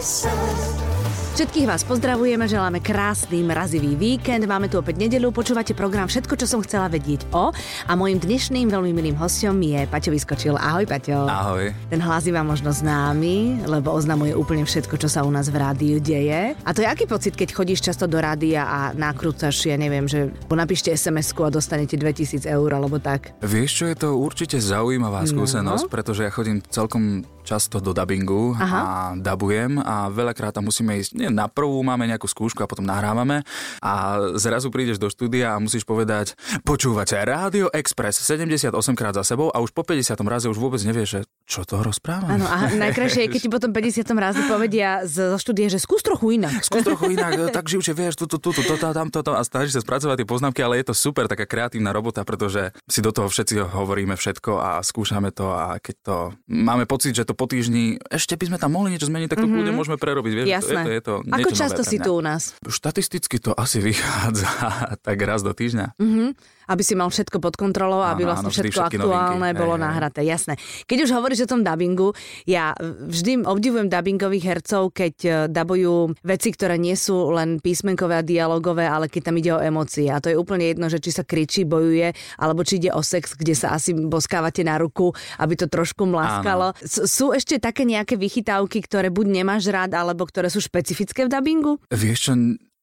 Všetkých vás pozdravujeme, želáme krásny mrazivý víkend. Máme tu opäť nedelu, počúvate program Všetko, čo som chcela vedieť o. A môjim dnešným veľmi milým hostom je Paťo Vyskočil. Ahoj, Paťo. Ahoj. Ten hlas je vám možno známy, lebo oznamuje úplne všetko, čo sa u nás v rádiu deje. A to je aký pocit, keď chodíš často do rádia a nakrúcaš, ja neviem, že napíšte SMS-ku a dostanete 2000 eur alebo tak. Vieš čo, je to určite zaujímavá skúsenosť, no. pretože ja chodím celkom často do dubbingu Aha. a dabujem a veľakrát tam musíme ísť, nie na prvú máme nejakú skúšku a potom nahrávame a zrazu prídeš do štúdia a musíš povedať počúvate Rádio Express 78 krát za sebou a už po 50. raze už vôbec nevieš, že čo to rozprávam. Áno, a najkrajšie je, keď ti potom 50. raze povedia zo štúdie, že skús trochu inak. Skús trochu inak, tak živšie vieš, tu, tu, tu, tu, to, tam, to, to a snažíš sa spracovať tie poznámky, ale je to super, taká kreatívna robota, pretože si do toho všetci hovoríme všetko a skúšame to a keď to máme pocit, že to po týždni ešte by sme tam mohli niečo zmeniť, tak to mm-hmm. môžeme prerobiť. Vieš, Jasné. Je to, je to Ako často si tu u nás? Štatisticky to asi vychádza tak raz do týždňa. Mm-hmm aby si mal všetko pod kontrolou, aby vlastne áno, všetko aktuálne novinky. bolo hej, nahraté. Jasné. Keď už hovoríš o tom dubbingu, ja vždy obdivujem dubbingových hercov, keď e, dabujú veci, ktoré nie sú len písmenkové a dialogové, ale keď tam ide o emócie. A to je úplne jedno, že či sa kričí, bojuje, alebo či ide o sex, kde sa asi boskávate na ruku, aby to trošku mlaskalo. Sú ešte také nejaké vychytávky, ktoré buď nemáš rád, alebo ktoré sú špecifické v dubbingu? Vieš čo,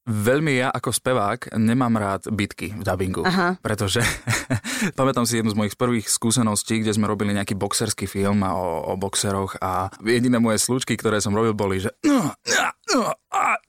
Veľmi ja ako spevák nemám rád bitky v dubbingu, Aha. pretože pamätám si jednu z mojich prvých skúseností, kde sme robili nejaký boxerský film o, o boxeroch a jediné moje slučky, ktoré som robil, boli, že a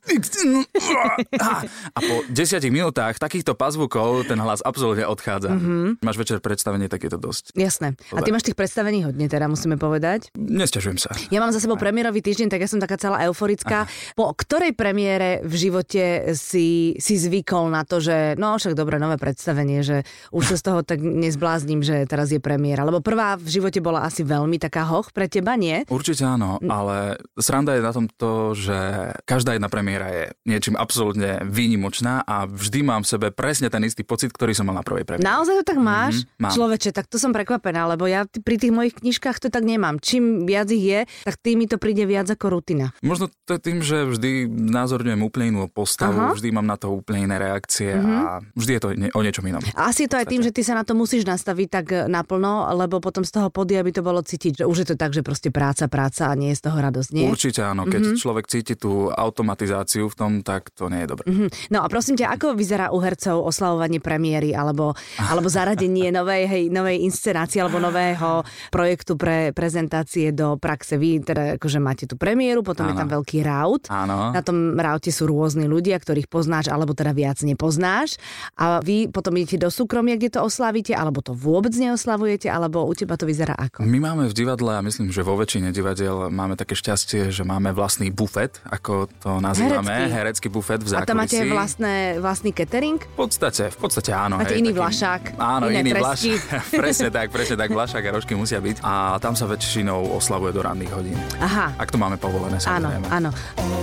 po desiatich minútach takýchto pazvukov ten hlas absolútne odchádza. Mm-hmm. Máš večer predstavenie, tak je to dosť. Jasné. A ty máš tých predstavení hodne, teda musíme povedať. Nesťažujem sa. Ja mám za sebou premiérový týždeň, tak ja som taká celá euforická. Aha. Po ktorej premiére v živote si, si zvykol na to, že no však dobre, nové predstavenie, že už sa z toho tak nezblázním, že teraz je premiéra. Lebo prvá v živote bola asi veľmi taká hoch pre teba, nie? Určite áno, ale sranda je na tom to, že každá jedna premiéra je niečím absolútne výnimočná a vždy mám v sebe presne ten istý pocit, ktorý som mal na prvej premiére. Naozaj to tak máš? Mm-hmm, mám. Človeče, tak to som prekvapená, lebo ja pri tých mojich knižkách to tak nemám. Čím viac ich je, tak tým mi to príde viac ako rutina. Možno to je tým, že vždy názorňujem úplne inú postavu, Aha. vždy mám na to úplne iné reakcie mm-hmm. a vždy je to o niečom inom. Asi je to aj tým, že ty sa na to musíš nastaviť tak naplno, lebo potom z toho podia by to bolo cítiť, že už je to tak, že proste práca, práca a nie je z toho radosť, nie? Určite áno, keď mm-hmm. človek cíti tú automatizáciu v tom, tak to nie je dobré. Mm-hmm. No a prosím ťa, ako vyzerá u hercov oslavovanie premiéry alebo, alebo zaradenie novej, hej, novej inscenácie alebo nového projektu pre prezentácie do praxe? Vy teda akože máte tú premiéru, potom áno. je tam veľký raut. Áno. Na tom raute sú rôzni ľudia, ktorých poznáš alebo teda viac nepoznáš. A vy potom idete do súkromia, kde to oslavíte, alebo to vôbec neoslavujete, alebo u teba to vyzerá ako? My máme v divadle, a myslím, že vo väčšine divadiel máme také šťastie, že máme vlastný bufet, ako to nazývame, herecký, herecký bufet v zákulisí. A tam máte vlastné, vlastný catering? V podstate, v podstate áno. Máte hej, iný taký, vlašák, Áno, iné iný vlašák. presne tak, presne tak, vlašák a rožky musia byť. A tam sa väčšinou oslavuje do ranných hodín. Aha. Ak to máme povolené, samozrejme. Áno, áno.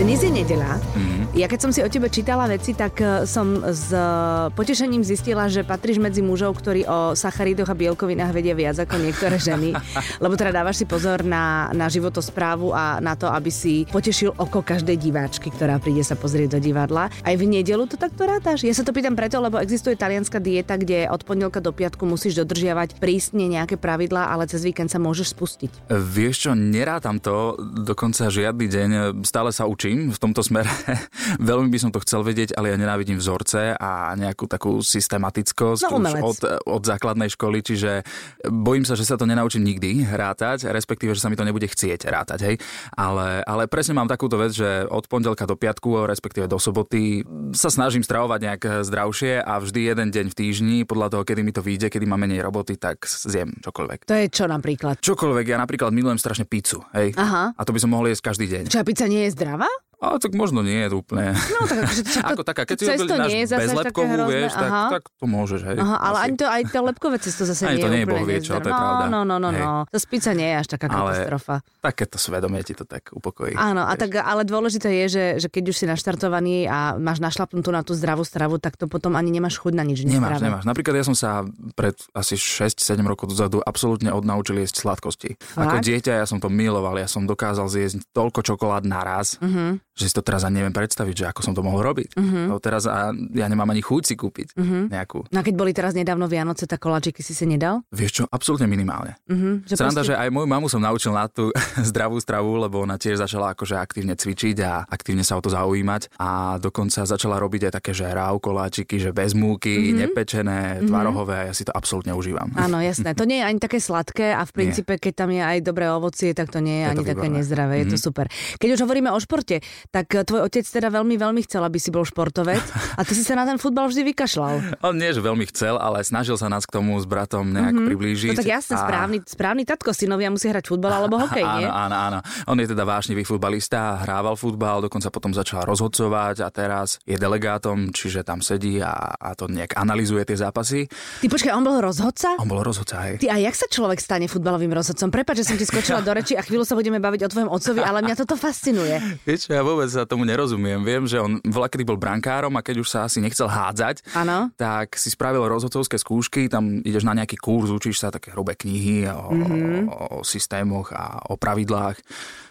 Dnes je nedela. Ja keď som si o tebe čítala veci, tak e, som s e, potešením zistila, že patríš medzi mužov, ktorí o sacharidoch a bielkovinách vedia viac ako niektoré ženy. Lebo teda dávaš si pozor na, na životosprávu a na to, aby si potešil oko každej diváčky, ktorá príde sa pozrieť do divadla. Aj v nedelu to takto rátaš? Ja sa to pýtam preto, lebo existuje talianská dieta, kde od pondelka do piatku musíš dodržiavať prísne nejaké pravidlá, ale cez víkend sa môžeš spustiť. Vieš čo, nerátam to, dokonca žiadny deň, stále sa učím v tomto smere. Veľmi by som to chcel vedieť, ale ja nenávidím vzorce a nejakú takú systematickosť no, už od, od základnej školy, čiže bojím sa, že sa to nenaučím nikdy rátať, respektíve, že sa mi to nebude chcieť rátať, hej. Ale, ale presne mám takúto vec, že od pondelka do piatku, respektíve do soboty sa snažím stravovať nejak zdravšie a vždy jeden deň v týždni, podľa toho, kedy mi to vyjde, kedy mám menej roboty, tak zjem čokoľvek. To je čo napríklad? Čokoľvek. Ja napríklad milujem strašne pizzu, hej. Aha. A to by som mohol jesť každý deň. Čo, pizza nie je zdravá? Ale tak možno nie je úplne. No tak akože to, Ako taká, keď si cesto objednáš nie je bezlepkovú, hrozné, vieš, tak, aha. tak to môžeš, hej. Aha, ale asi. ani to, aj to lepkové cesto zase Ani nie to nie je úplne vie čo, to je nezdravé. pravda. No, no, no, Hej. no. To pizza nie je až taká Ale- katastrofa. Takéto svedomie ti to tak upokojí. Áno, a tak, ale dôležité je, že, že keď už si naštartovaný a máš našlapnutú na tú zdravú stravu, tak to potom ani nemáš chuť na nič Nemáš, nemáš. Napríklad ja som sa pred asi 6-7 rokov dozadu absolútne odnaučil jesť sladkosti. Ako dieťa ja som to miloval, ja som dokázal zjesť toľko čokolád naraz, Mhm. Že si to teraz ani neviem predstaviť, že ako som to mohol robiť. No teraz a ja nemám ani chuť si kúpiť nejakú. No a keď boli teraz nedávno Vianoce, tak koláčiky si si nedal? Vieš čo, absolútne minimálne. Mhm, že Sranda, proste- že aj moju mamu som naučil na tú zdravú stravu, lebo ona tiež začala akože aktívne cvičiť a aktívne sa o to zaujímať a dokonca začala robiť aj také, že ráv koláčiky, že bez múky, mm-hmm. nepečené, tvarohové a ja si to absolútne užívam. Áno, jasné. To nie je ani také sladké a v princípe, keď tam je aj dobré ovocie, tak to nie je, Je ani také výborné. nezdravé. Je to super. Keď už hovoríme o športe, tak eh, tvoj otec teda veľmi, veľmi chcel, aby si bol športovec a ty si sa na ten futbal vždy vykašľal. On nie, že veľmi chcel, ale snažil sa nás k tomu s bratom nejak mm-hmm. priblížiť. No tak jasne, a- správny, správny tatko synovia musí hrať futbal alebo hokej, nie? Áno, áno, áno. On je teda vášnivý futbalista, hrával futbal, dokonca potom začal rozhodcovať a teraz je delegátom, čiže tam sedí a, a to nejak analizuje tie zápasy. Ty počkaj, on bol rozhodca? On bol rozhodca, hej. Ty a jak sa človek stane futbalovým rozhodcom? Prepač, že som ti skočila do reči a chvíľu sa budeme baviť o tvojom otcovi, ale mňa toto fascinuje. Vieš ja vôbec sa tomu nerozumiem. Viem, že on voľa kedy bol brankárom a keď už sa asi nechcel hádzať, Áno. tak si spravil rozhodcovské skúšky, tam ideš na nejaký kurz, učíš sa také hrubé knihy o, mm-hmm. o systémoch a o pravidlách.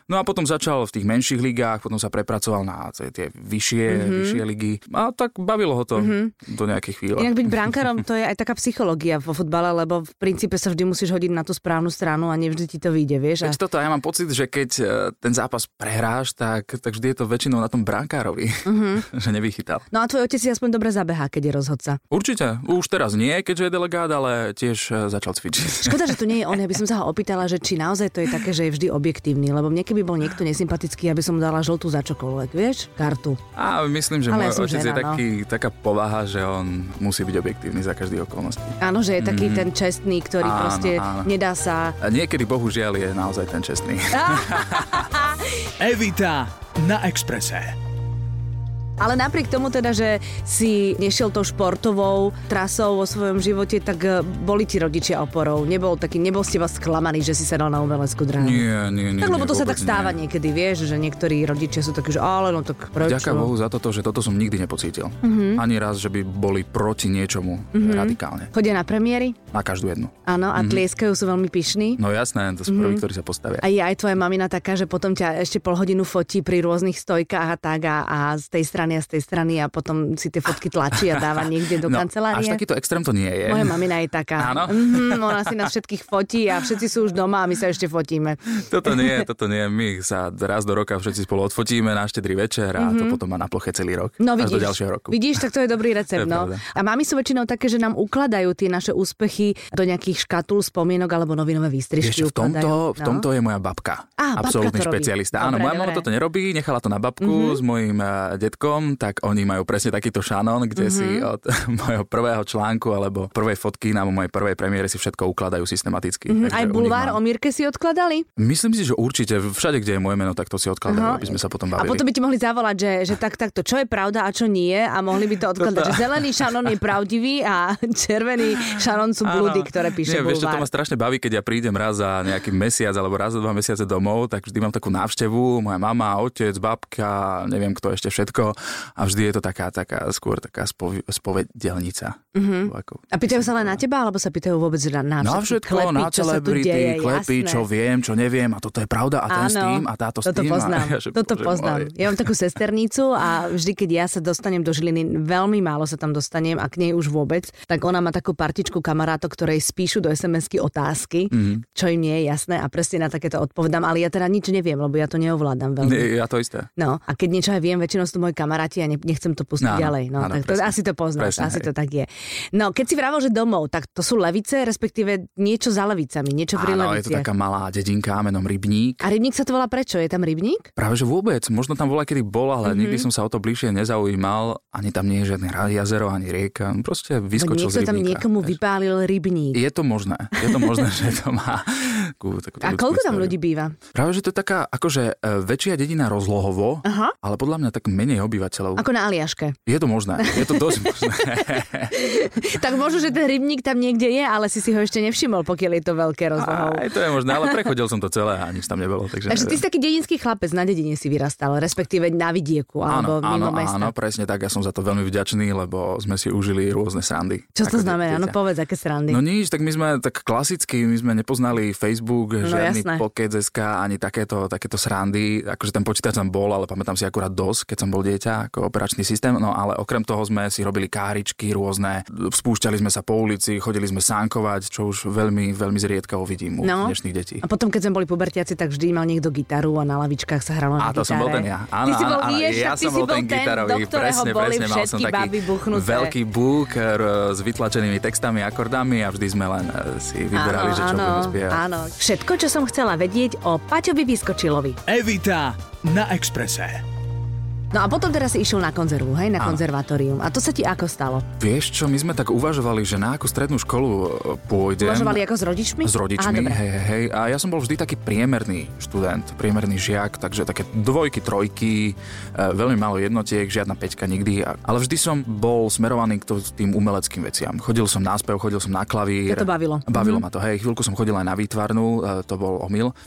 No a potom začal v tých menších ligách, potom sa prepracoval na tie, vyššie, mm-hmm. vyššie ligy. A tak bavilo ho to mm-hmm. do nejakých chvíľ. Inak byť brankárom to je aj taká psychológia vo futbale, lebo v princípe sa vždy musíš hodiť na tú správnu stranu a nevždy ti to vyjde, vieš? A... Veď toto, ja mám pocit, že keď e, ten zápas prehráš, tak, tak vždy je to väčšinou na tom brankárovi, mm-hmm. že nevychytal. No a tvoj otec si aspoň dobre zabehá, keď je rozhodca. Určite, už teraz nie, keďže je delegát, ale tiež e, začal cvičiť. Škoda, že to nie je on. Ja by som sa ho opýtala, že či naozaj to je také, že je vždy objektívny. Lebo mne keby bol niekto nesympatický, aby som dala žltú za čokoľvek, vieš? Kartu. A myslím, že Ale môj ja otec žena, je no. taký, taká povaha, že on musí byť objektívny za každý okolnosti. Áno, že je taký ten čestný, ktorý Áno, proste áno. nedá sa... A niekedy, bohužiaľ, je naozaj ten čestný. Evita na Exprese. Ale napriek tomu teda, že si nešiel tou športovou trasou vo svojom živote, tak eh, boli ti rodičia oporou. Nebol taký, nebol ste vás sklamaný, že si sa dal na umeleckú dráhu. Nie, nie, nie. Tak lebo nie, to sa tak stáva nie. niekedy, vieš, že niektorí rodičia sú takí, že ale no tak prečo? Ďaká Bohu za toto, že toto som nikdy nepocítil. Mm-hmm. Ani raz, že by boli proti niečomu mm-hmm. radikálne. Chodia na premiéry? Na každú jednu. Áno, a tlieskajú, sú veľmi pyšní. No jasné, to sú Mhm. prví, ktorí sa postavia. A je aj tvoja mamina taká, že potom ťa ešte pol hodinu fotí pri rôznych stojkách a tak a, a z tej strany a z tej strany a potom si tie fotky tlačí a dáva niekde do no, kancelárie. až takýto extrém to nie je. Moja mamina je taká. Áno? Mm-hmm, ona si nás všetkých fotí a všetci sú už doma a my sa ešte fotíme. Toto nie, toto nie. My sa raz do roka všetci spolu odfotíme na štedrý večer a to potom má na ploche celý rok. Mhm. No až vidíš, do ďalšieho roku. vidíš, tak to je dobrý recept. Je no. pravda. A mami sú väčšinou také, že nám ukladajú tie naše úspechy do nejakých škatul, spomienok alebo novinové výstrižky. Vieš v tomto, v tomto je moja babka. Á, babka to robí. špecialista. Áno, Dobre, moja mama. Mhm. toto nerobí, nechala to na babku s mojim uh, detkom, tak oni majú presne takýto šanón, kde si od mojho prvého článku alebo prvej fotky na mojej prvej premiére si všetko ukladajú systematicky. Mhm, Takže Aj bulvár o Mirke si odkladali? Myslím si, že určite všade, kde je moje meno, tak to si odkladajú, Aha. aby sme sa potom A bavili. potom by ti mohli zavolať, že, že tak, takto, čo je pravda a čo nie a mohli by to odkladať, že zelený šanón je pravdivý a červený šanón sú blúdy, ktoré píše Nie, vieš, čo to bulvár. ma strašne baví, keď ja prídem raz za nejaký mesiac alebo raz za dva mesiace domov, tak vždy mám takú návštevu, moja mama, otec, babka, neviem kto ešte všetko a vždy je to taká, taká skôr taká spovi- spovedelnica. Mm-hmm. Ako, A pýtajú sa len na teba, alebo sa pýtajú vôbec na, na na všetky všetko, klepy, na celebrity, deje, klepy, jasné. čo viem, čo neviem a toto je pravda a ten s tým a táto s tým. poznám, A ja, že, toto poznám. môj. Ja mám takú sesternicu a vždy, keď ja sa dostanem do Žiliny, veľmi málo sa tam dostanem a k nej už vôbec, tak ona má takú partičku kamarátov, ktorej spíšu do SMS-ky otázky, Mhm. mm-hmm. čo im nie je jasné a presne na takéto odpovedám, ale ja teda nič neviem, lebo ja to neovládam veľmi. Nie, Ja to isté. No a keď niečo aj viem, väčšinou sú moji kamaráti a ne, nechcem to pustiť Áno, ďalej. No, áno, tak to, presne. asi to poznáš, Presne, asi hej. to tak je. No, keď si vravel, že domov, tak to sú levice, respektíve niečo za levicami, niečo pri Áno, je to leviciach. taká malá dedinka menom Rybník. A rybník sa to volá prečo? Je tam rybník? Práve že vôbec, možno tam bola kedy bol, ale mm-hmm. nikdy som sa o to bližšie nezaujímal. Ani tam nie je žiadne jazero, ani rieka. Proste vyskočil niekto z tam rybníka. niekomu vieš. vypálil rybník. Je to možné. Je to možné, že to má takú, takú A koľko tam ľudí býva? Práve, že to je taká akože e, väčšia dedina rozlohovo, Aha. ale podľa mňa tak menej obyvateľov. Ako na Aliaške. Je to možné, je to dosť možné. tak možno, že ten rybník tam niekde je, ale si si ho ešte nevšimol, pokiaľ je to veľké rozlohou. Aj to je možné, ale prechodil som to celé a nič tam nebolo. Takže, takže ty si taký dedinský chlapec, na dedine si vyrastal, respektíve na vidieku alebo áno, mimo áno, mesta. Áno, presne tak, ja som za to veľmi vďačný, lebo sme si užili rôzne srandy. Čo to znamená? No povedz, aké srandy. No nič, tak my sme tak klasicky, my sme nepoznali Facebook, no, žiadny Pocket.sk, ani takéto, takéto srandy. Akože ten počítač tam bol, ale pamätám si akurát dosť, keď som bol dieťa, ako operačný systém. No ale okrem toho sme si robili káričky rôzne, spúšťali sme sa po ulici, chodili sme sánkovať, čo už veľmi, veľmi zriedkavo vidím u no. dnešných detí. A potom, keď sme boli pubertiaci, tak vždy mal niekto gitaru a na lavičkách sa hralo na A to gitare. som bol ten ja. Áno, ty si bol, áno, vieš, ja ty som bol ten gitarový, presne, boli presne, mal som taký veľký búk s vytlačenými textami, akordami a vždy sme len e, si vyberali, áno, že čo áno, budeme spievať. Áno, všetko, čo som chcela vedieť o Paťovi Vyskočilovi. Evita na Exprese. No a potom teraz si išiel na konzervu, hej, na konzervatórium. A to sa ti ako stalo? Vieš čo, my sme tak uvažovali, že na akú strednú školu e, pôjdem. Uvažovali ako s rodičmi? S rodičmi, Aha, hej, hej, hej. A ja som bol vždy taký priemerný študent, priemerný žiak, takže také dvojky, trojky, e, veľmi málo jednotiek, žiadna peťka nikdy. Ale vždy som bol smerovaný k tým umeleckým veciam. Chodil som na spev, chodil som na klavír. To, to bavilo. Bavilo mm-hmm. ma to, hej. Chvíľku som chodil aj na výtvarnú, e, to bol omyl.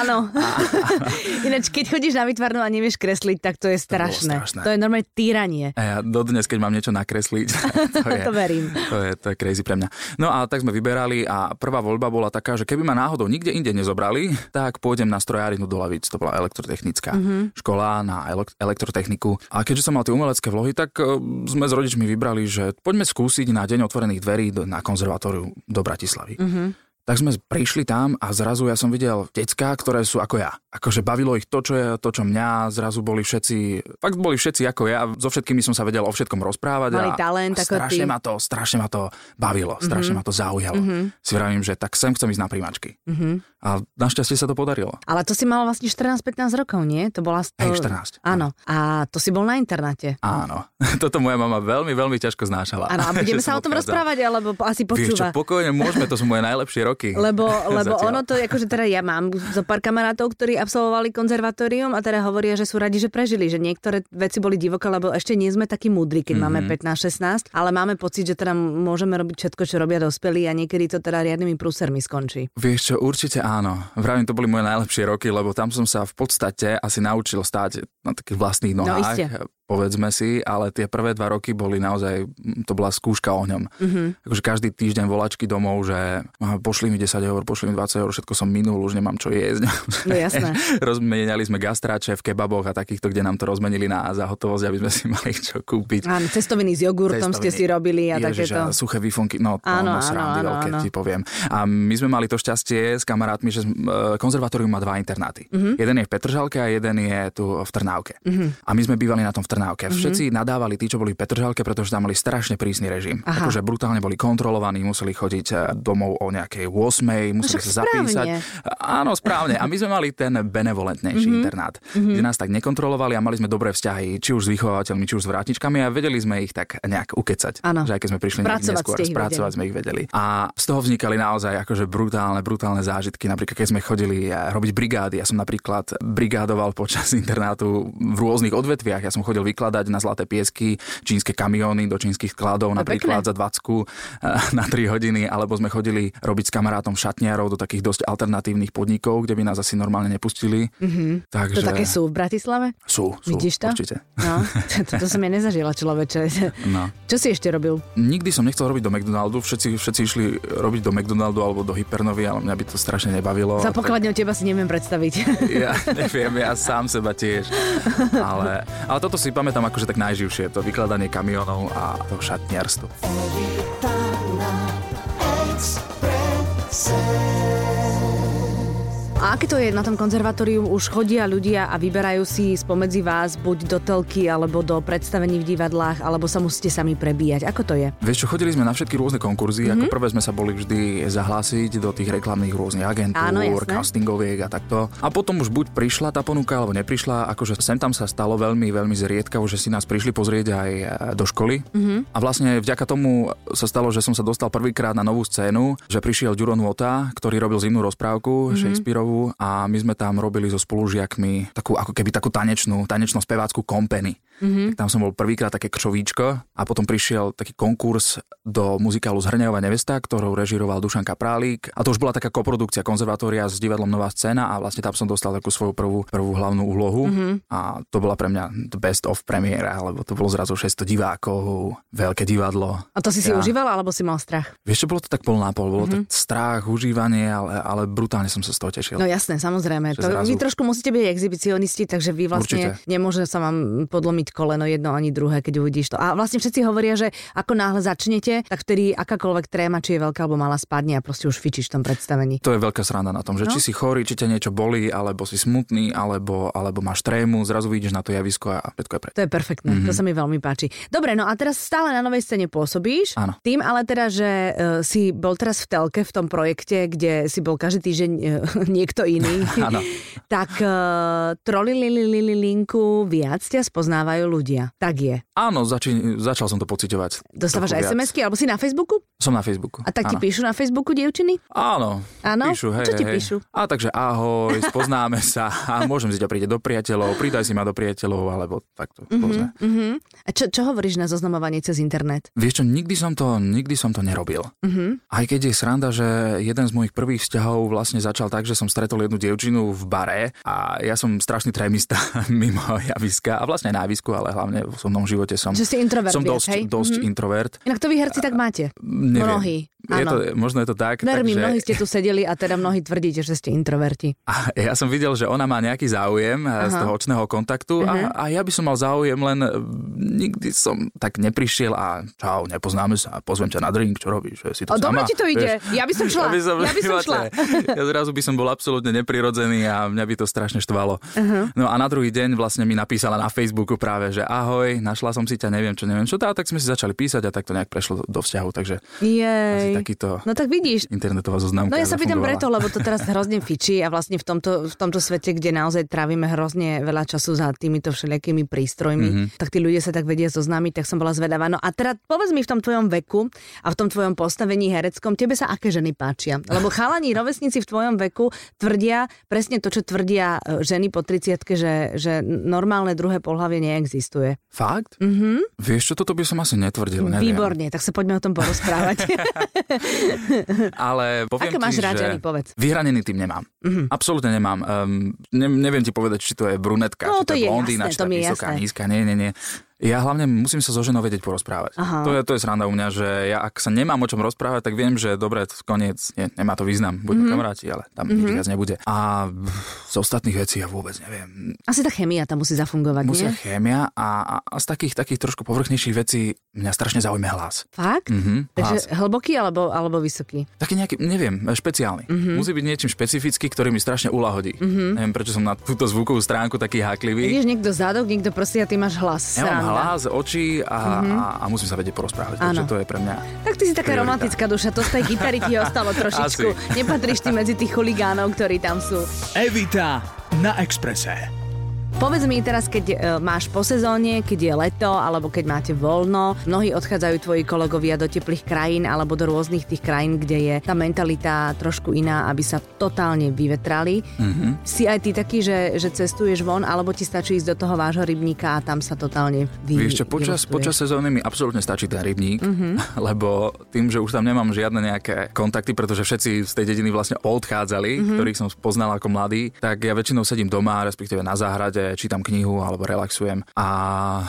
Áno. Ináč, keď chodíš na výtvarnú a nevieš kresliť, tak to je strašné. To, strašné. to je normálne týranie. A ja dodnes, keď mám niečo nakresliť, to, je, to verím. To je, to je crazy pre mňa. No a tak sme vyberali a prvá voľba bola taká, že keby ma náhodou nikde inde nezobrali, tak pôjdem na strojárinu do Lavic. To bola elektrotechnická mm-hmm. škola na elektrotechniku. A keďže som mal tie umelecké vlohy, tak uh, sme s rodičmi vybrali, že poďme skúsiť na deň otvorených dverí na konzervatóriu do Bratislavy. Mm-hmm tak sme prišli tam a zrazu ja som videl decká, ktoré sú ako ja. Akože bavilo ich to, čo je to, čo mňa. Zrazu boli všetci, fakt boli všetci ako ja. So všetkými som sa vedel o všetkom rozprávať. Mali a, talent a strašne ty. ma to, strašne ma to bavilo, strašne mm-hmm. ma to zaujalo. Mm-hmm. Si vravím, že tak sem chcem ísť na príjmačky. Mm-hmm. A našťastie sa to podarilo. Ale to si mal vlastne 14-15 rokov, nie? To bola... To... Hej, 14. Áno. A to si bol na internáte. Áno. Toto moja mama veľmi, veľmi ťažko znášala. Áno, a budeme sa o tom rozprávať, alebo asi počúva. Vieš čo, pokojne môžeme, to sú moje najlepšie roky. Lebo, lebo ono to, akože teda ja mám zo pár kamarátov, ktorí absolvovali konzervatórium a teda hovoria, že sú radi, že prežili, že niektoré veci boli divoké, lebo ešte nie sme takí múdri, keď mm-hmm. máme 15-16, ale máme pocit, že teda môžeme robiť všetko, čo robia dospelí a niekedy to teda riadnymi prúsermi skončí. Vieš čo, určite áno. Vravím, to boli moje najlepšie roky, lebo tam som sa v podstate asi naučil stáť na takých vlastných no nohách. No, povedzme si, ale tie prvé dva roky boli naozaj, to bola skúška ohňom. Mm-hmm. Akože každý týždeň volačky domov, že pošli mi 10 eur, pošli mi 20 eur, všetko som minul, už nemám čo jesť. No jasné. Rozmenili sme gastráče v kebaboch a takýchto, kde nám to rozmenili na zahotovosť, aby sme si mali čo kúpiť. Áno, cestoviny s jogurtom ste si robili a Ježiš, takéto. Suché výfonky, no to áno, áno, áno, veľké, áno. ti poviem. A my sme mali to šťastie s kamarátmi, že e, konzervatórium má dva internáty. Mm-hmm. Jeden je v Petržalke a jeden je tu v Trnávke. Mm-hmm. A my sme bývali na tom v Trnávke Trnávke. Mm-hmm. Všetci nadávali tí, čo boli v Petržalke, pretože tam mali strašne prísny režim. Aha. Akože brutálne boli kontrolovaní, museli chodiť eh, domov o nejakej 8, museli sa zapísať. Áno, správne. A my sme mali ten benevolentnejší mm-hmm. internát, mm-hmm. kde nás tak nekontrolovali a mali sme dobré vzťahy, či už s vychovateľmi, či už s vrátičkami a vedeli sme ich tak nejak ukecať. Ano. Že aj keď sme prišli neskôr, spracovať sme ich vedeli. A z toho vznikali naozaj akože brutálne, brutálne zážitky. Napríklad, keď sme chodili eh, robiť brigády, ja som napríklad brigádoval počas internátu v rôznych odvetviach. Ja som chodil vykladať na zlaté piesky čínske kamióny do čínskych skladov, napríklad pekné. za 20 eh, na 3 hodiny, alebo sme chodili robiť s kamarátom šatniarov do takých dosť alternatívnych podnikov, kde by nás asi normálne nepustili. Mm-hmm. Takže... To také sú v Bratislave? Sú, sú Vidíš to? určite. No, to, to som ja nezažila človeče. No. Čo si ešte robil? Nikdy som nechcel robiť do McDonaldu, všetci, všetci išli robiť do McDonaldu alebo do Hypernovy, ale mňa by to strašne nebavilo. Za pokladňou teba si neviem predstaviť. Ja neviem, ja sám seba tiež. Ale, ale toto si pamätám akože tak najživšie, to vykladanie kamionov a to šatniarstvo. A aké to je na tom konzervatóriu? Už chodia ľudia a vyberajú si spomedzi vás buď do telky, alebo do predstavení v divadlách, alebo sa musíte sami prebíjať. Ako to je? Vieš čo, chodili sme na všetky rôzne konkurzy. Mm-hmm. Ako prvé sme sa boli vždy zahlásiť do tých reklamných rôznych agentúr, Áno, castingoviek a takto. A potom už buď prišla tá ponuka, alebo neprišla. Akože sem tam sa stalo veľmi, veľmi zriedka, že si nás prišli pozrieť aj e, do školy. Mm-hmm. A vlastne vďaka tomu sa stalo, že som sa dostal prvýkrát na novú scénu, že prišiel Ďuro Nota, ktorý robil zimnú rozprávku mm-hmm. Shakespeareovú a my sme tam robili so spolužiakmi takú ako keby takú tanečnú, tanečnú spevácku kompeny. Mm-hmm. tam som bol prvýkrát také křovíčko a potom prišiel taký konkurs do muzikálu Zhrňajová nevesta, ktorou režiroval Dušan Kaprálík. A to už bola taká koprodukcia konzervatória s divadlom Nová scéna a vlastne tam som dostal takú svoju prvú, prvú hlavnú úlohu. Mm-hmm. A to bola pre mňa the best of premiéra, lebo to bolo zrazu 600 divákov, veľké divadlo. A to si ja. si užíval alebo si mal strach? Vieš čo, bolo to tak pol na pol, bolo mm-hmm. tak strach, užívanie, ale, ale brutálne som sa z toho tešil. No jasné, samozrejme. To, zrazu... Vy trošku musíte byť exhibicionisti, takže vy vlastne Určite. nemôže sa vám podlomiť koleno jedno ani druhé, keď uvidíš to. A vlastne všetci hovoria, že ako náhle začnete, tak vtedy akákoľvek tréma, či je veľká alebo malá, spadne a proste už fičíš v tom predstavení. To je veľká sranda na tom, že no? či si chorý, či ťa niečo bolí, alebo si smutný, alebo, alebo máš trému, zrazu vidíš na to javisko a všetko je pre. To je perfektné, mm-hmm. to sa mi veľmi páči. Dobre, no a teraz stále na novej scéne pôsobíš. Áno. Tým ale teda, že uh, si bol teraz v telke v tom projekte, kde si bol každý týždeň uh, niekto iný. Áno. tak uh, trolilililinku viac ťa spoznávajú ľudia. Tak je. Áno, zači- začal som to pociťovať. Dostávaš SMS-ky alebo si na Facebooku? Som na Facebooku. A tak ti áno. píšu na Facebooku dievčiny? Áno. Áno? Píšu, hej, Čo ti hej. píšu? A takže ahoj, spoznáme sa a môžem si ťa príde do priateľov, pridaj si ma do priateľov, alebo takto. Uh-huh, uh-huh. A čo, čo hovoríš na zoznamovanie cez internet? Vieš čo, nikdy som to, nikdy som to nerobil. Uh-huh. Aj keď je sranda, že jeden z mojich prvých vzťahov vlastne začal tak, že som stretol jednu dievčinu v bare a ja som strašný trémista mimo javiska a vlastne na javisku, ale hlavne v osobnom živote som... Že si introvert Som dosť, hej? dosť mm-hmm. introvert. Inak to vy herci tak máte. Neviem. Mnohí. Je to, možno je to tak. Ver mi, takže... mnohí ste tu sedeli a teda mnohí tvrdíte, že ste introverti. A ja som videl, že ona má nejaký záujem Aha. z toho očného kontaktu uh-huh. a, a ja by som mal záujem, len nikdy som tak neprišiel a čau, nepoznáme sa, pozvem ťa na drink, čo robíš? Si to o, dobre ti to ide, vieš? ja by som šla. Ja by som, ja by som šla. ja zrazu by som bol absolútne neprirodzený a mňa by to strašne štvalo. Uh-huh. No a na druhý deň vlastne mi napísala na Facebooku práve, že ahoj, našla som si ťa, neviem čo, neviem čo, tá, tak sme si začali písať a tak to nejak prešlo do vzťahu, takže Jej. takýto no tak vidíš. internetová zoznamka. No ja sa pýtam preto, lebo to teraz hrozne fičí a vlastne v tomto, v tomto svete, kde naozaj trávime hrozne veľa času za týmito všelijakými prístrojmi, mm-hmm. tak tí ľudia sa tak vedia zoznámiť, tak som bola zvedavá. No a teda povedz mi v tom tvojom veku a v tom tvojom postavení hereckom, tebe sa aké ženy páčia? Lebo chalani, rovesníci v tvojom veku tvrdia presne to, čo tvrdia e, ženy po 30 že, že normálne druhé pohlavie neexistuje. Fakt? Mm-hmm. Vieš čo, toto by som asi netvrdil, neviem. Výborne, tak sa poďme o tom porozprávať. Ale poviem Aké máš ti, rád že ženy, povedz. Vyhranený tým nemám. Mm-hmm. Absolútne nemám. Um, ne, neviem ti povedať, či to je brunetka, no, či to, to je blondína, jasné, či to je vysoká, jasné. nízka. Nie, nie, nie. Ja hlavne musím sa so ženou vedieť porozprávať. Aha. To je, to je sranda u mňa, že ja ak sa nemám o čom rozprávať, tak viem, že dobre, koniec, nie, nemá to význam. Budeme mm-hmm. kamaráti, ale tam mm-hmm. nikdy viac nebude. A z ostatných vecí ja vôbec neviem. Asi tá chemia tam musí zafungovať, Musia nie? chémia a, a, z takých, takých trošku povrchnejších vecí mňa strašne zaujíma hlas. Fakt? Mhm, Takže hlas. hlboký alebo, alebo vysoký? Taký nejaký, neviem, špeciálny. Mm-hmm. Musí byť niečím špecifický, ktorý mi strašne uľahodí. Mm-hmm. Neviem, prečo som na túto zvukovú stránku taký háklivý. Vidíš, niekto zadok, niekto proste a ty máš hlas. Ja mám Sranda. Hlas, oči a, mm-hmm. a, a musím sa vedieť porozprávať. Áno. Takže to je pre mňa... Tak ty si taká Priorita. romantická duša, to z tej gitary ti ostalo trošičku. Asi. Nepatríš ty medzi tých chuligánov, ktorí tam sú. Evita na Exprese. Povedz mi teraz, keď e, máš po sezóne, keď je leto, alebo keď máte voľno, mnohí odchádzajú tvoji kolegovia do teplých krajín alebo do rôznych tých krajín, kde je tá mentalita trošku iná, aby sa totálne vyvetrali. Mm-hmm. Si aj ty taký, že, že cestuješ von, alebo ti stačí ísť do toho vášho rybníka a tam sa totálne vy, Vieš čo, počas, počas sezóny mi absolútne stačí ten rybník, mm-hmm. lebo tým, že už tam nemám žiadne nejaké kontakty, pretože všetci z tej dediny vlastne odchádzali, mm-hmm. ktorých som poznal ako mladý, tak ja väčšinou sedím doma, respektíve na záhrade, čítam knihu alebo relaxujem. A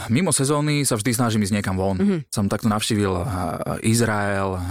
mimo sezóny sa vždy snažím ísť niekam von. Mm-hmm. Som takto navštívil eh, Izrael, eh,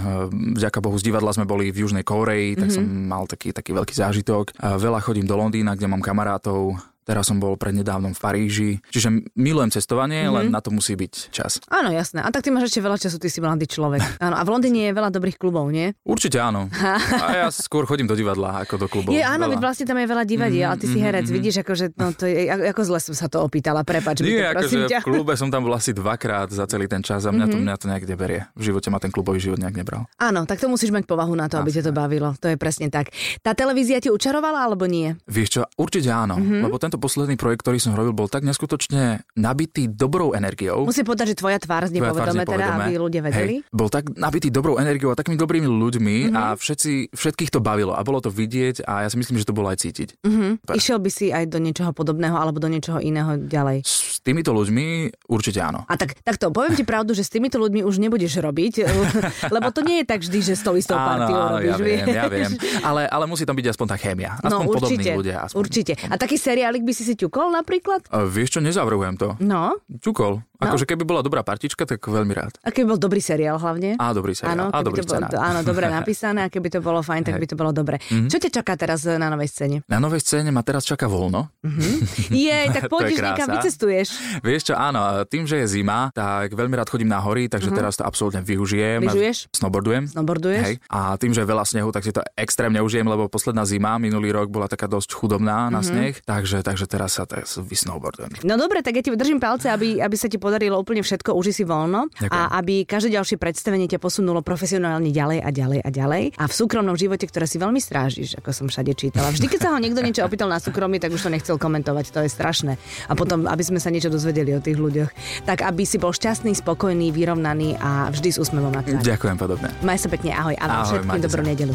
vďaka Bohu z divadla sme boli v Južnej Koreji, tak mm-hmm. som mal taký, taký veľký zážitok. A Veľa chodím do Londýna, kde mám kamarátov, teraz som bol prednedávnom v Paríži. Čiže milujem cestovanie, mm-hmm. len na to musí byť čas. Áno, jasné. A tak ty máš ešte veľa času, ty si mladý človek. Áno, a v Londýne je veľa dobrých klubov, nie? Určite áno. A ja skôr chodím do divadla ako do klubov. Je, áno, veľa. vlastne tam je veľa divadiel, mm-hmm, a ty si mhm, herec, mm-hmm. vidíš, akože, no to je, ako zle som sa to opýtala, prepač Nie, to, prosím akože ťa. v klube som tam bol asi dvakrát za celý ten čas a mňa, mm-hmm. to, mňa to nejak neberie. V živote ma ten klubový život nejak nebral. Áno, tak to musíš mať povahu na to, aby ťa to bavilo. To je presne tak. Tá televízia ti učarovala alebo nie? Vieš čo, určite áno, mm-hmm. lebo tento posledný projekt, ktorý som robil, bol tak neskutočne nabitý dobrou energiou. Musím povedať, že tvoja tvár z nepovedome, teda, aby ľudia vedeli. Hej, bol tak nabitý dobrou energiou a takými dobrými ľuďmi mm-hmm. a všetci, všetkých to bavilo a bolo to vidieť a ja si myslím, že to bolo aj cítiť. Mm-hmm. Išiel by si aj do niečoho podobného alebo do niečoho iného ďalej? S týmito ľuďmi určite áno. A tak, tak to poviem ti pravdu, že s týmito ľuďmi už nebudeš robiť, lebo to nie je tak vždy, že s tou istou partiou robíš. Ja viem, ja viem. Ale, ale musí tam byť aspoň tá chémia. Aspoň no, určite, ľudia. Aspoň. Určite. A taký seriálik by si si ťukol napríklad? A vieš čo, nezavrhujem to. No. Ťukol. No. Akože keby bola dobrá partička, tak veľmi rád. A keby bol dobrý seriál hlavne? Á, dobrý seriál. Áno, a dobrý to bolo, áno, dobre napísané a keby to bolo fajn, tak by to bolo dobre. Mm-hmm. Čo ťa čaká teraz na novej scéne? Na novej scéne ma teraz čaká voľno. Mm-hmm. Jej, tak pôjdeš niekam, vycestuješ. Vieš čo, áno, tým, že je zima, tak veľmi rád chodím na hory, takže mm-hmm. teraz to absolútne využijem. Lyžuješ? Snowboardujem. Snowboarduješ? Hej. A tým, že je veľa snehu, tak si to extrémne užijem, lebo posledná zima minulý rok bola taká dosť chudobná na mm-hmm. sneh, takže, takže teraz sa teraz vysnowboardujem. No dobre, tak ja ti držím palce, aby, aby sa ti podarilo úplne všetko uži si voľno Ďakujem. a aby každé ďalšie predstavenie ťa posunulo profesionálne ďalej a ďalej a ďalej. A v súkromnom živote, ktoré si veľmi strážiš, ako som všade čítala. Vždy, keď sa ho niekto niečo opýtal na súkromí, tak už to nechcel komentovať, to je strašné. A potom, aby sme sa niečo dozvedeli o tých ľuďoch. Tak aby si bol šťastný, spokojný, vyrovnaný a vždy s úsmevom na tvári. Ďakujem podobne. Maj sa pekne, ahoj a ahoj, všetkým dobrú nedelu.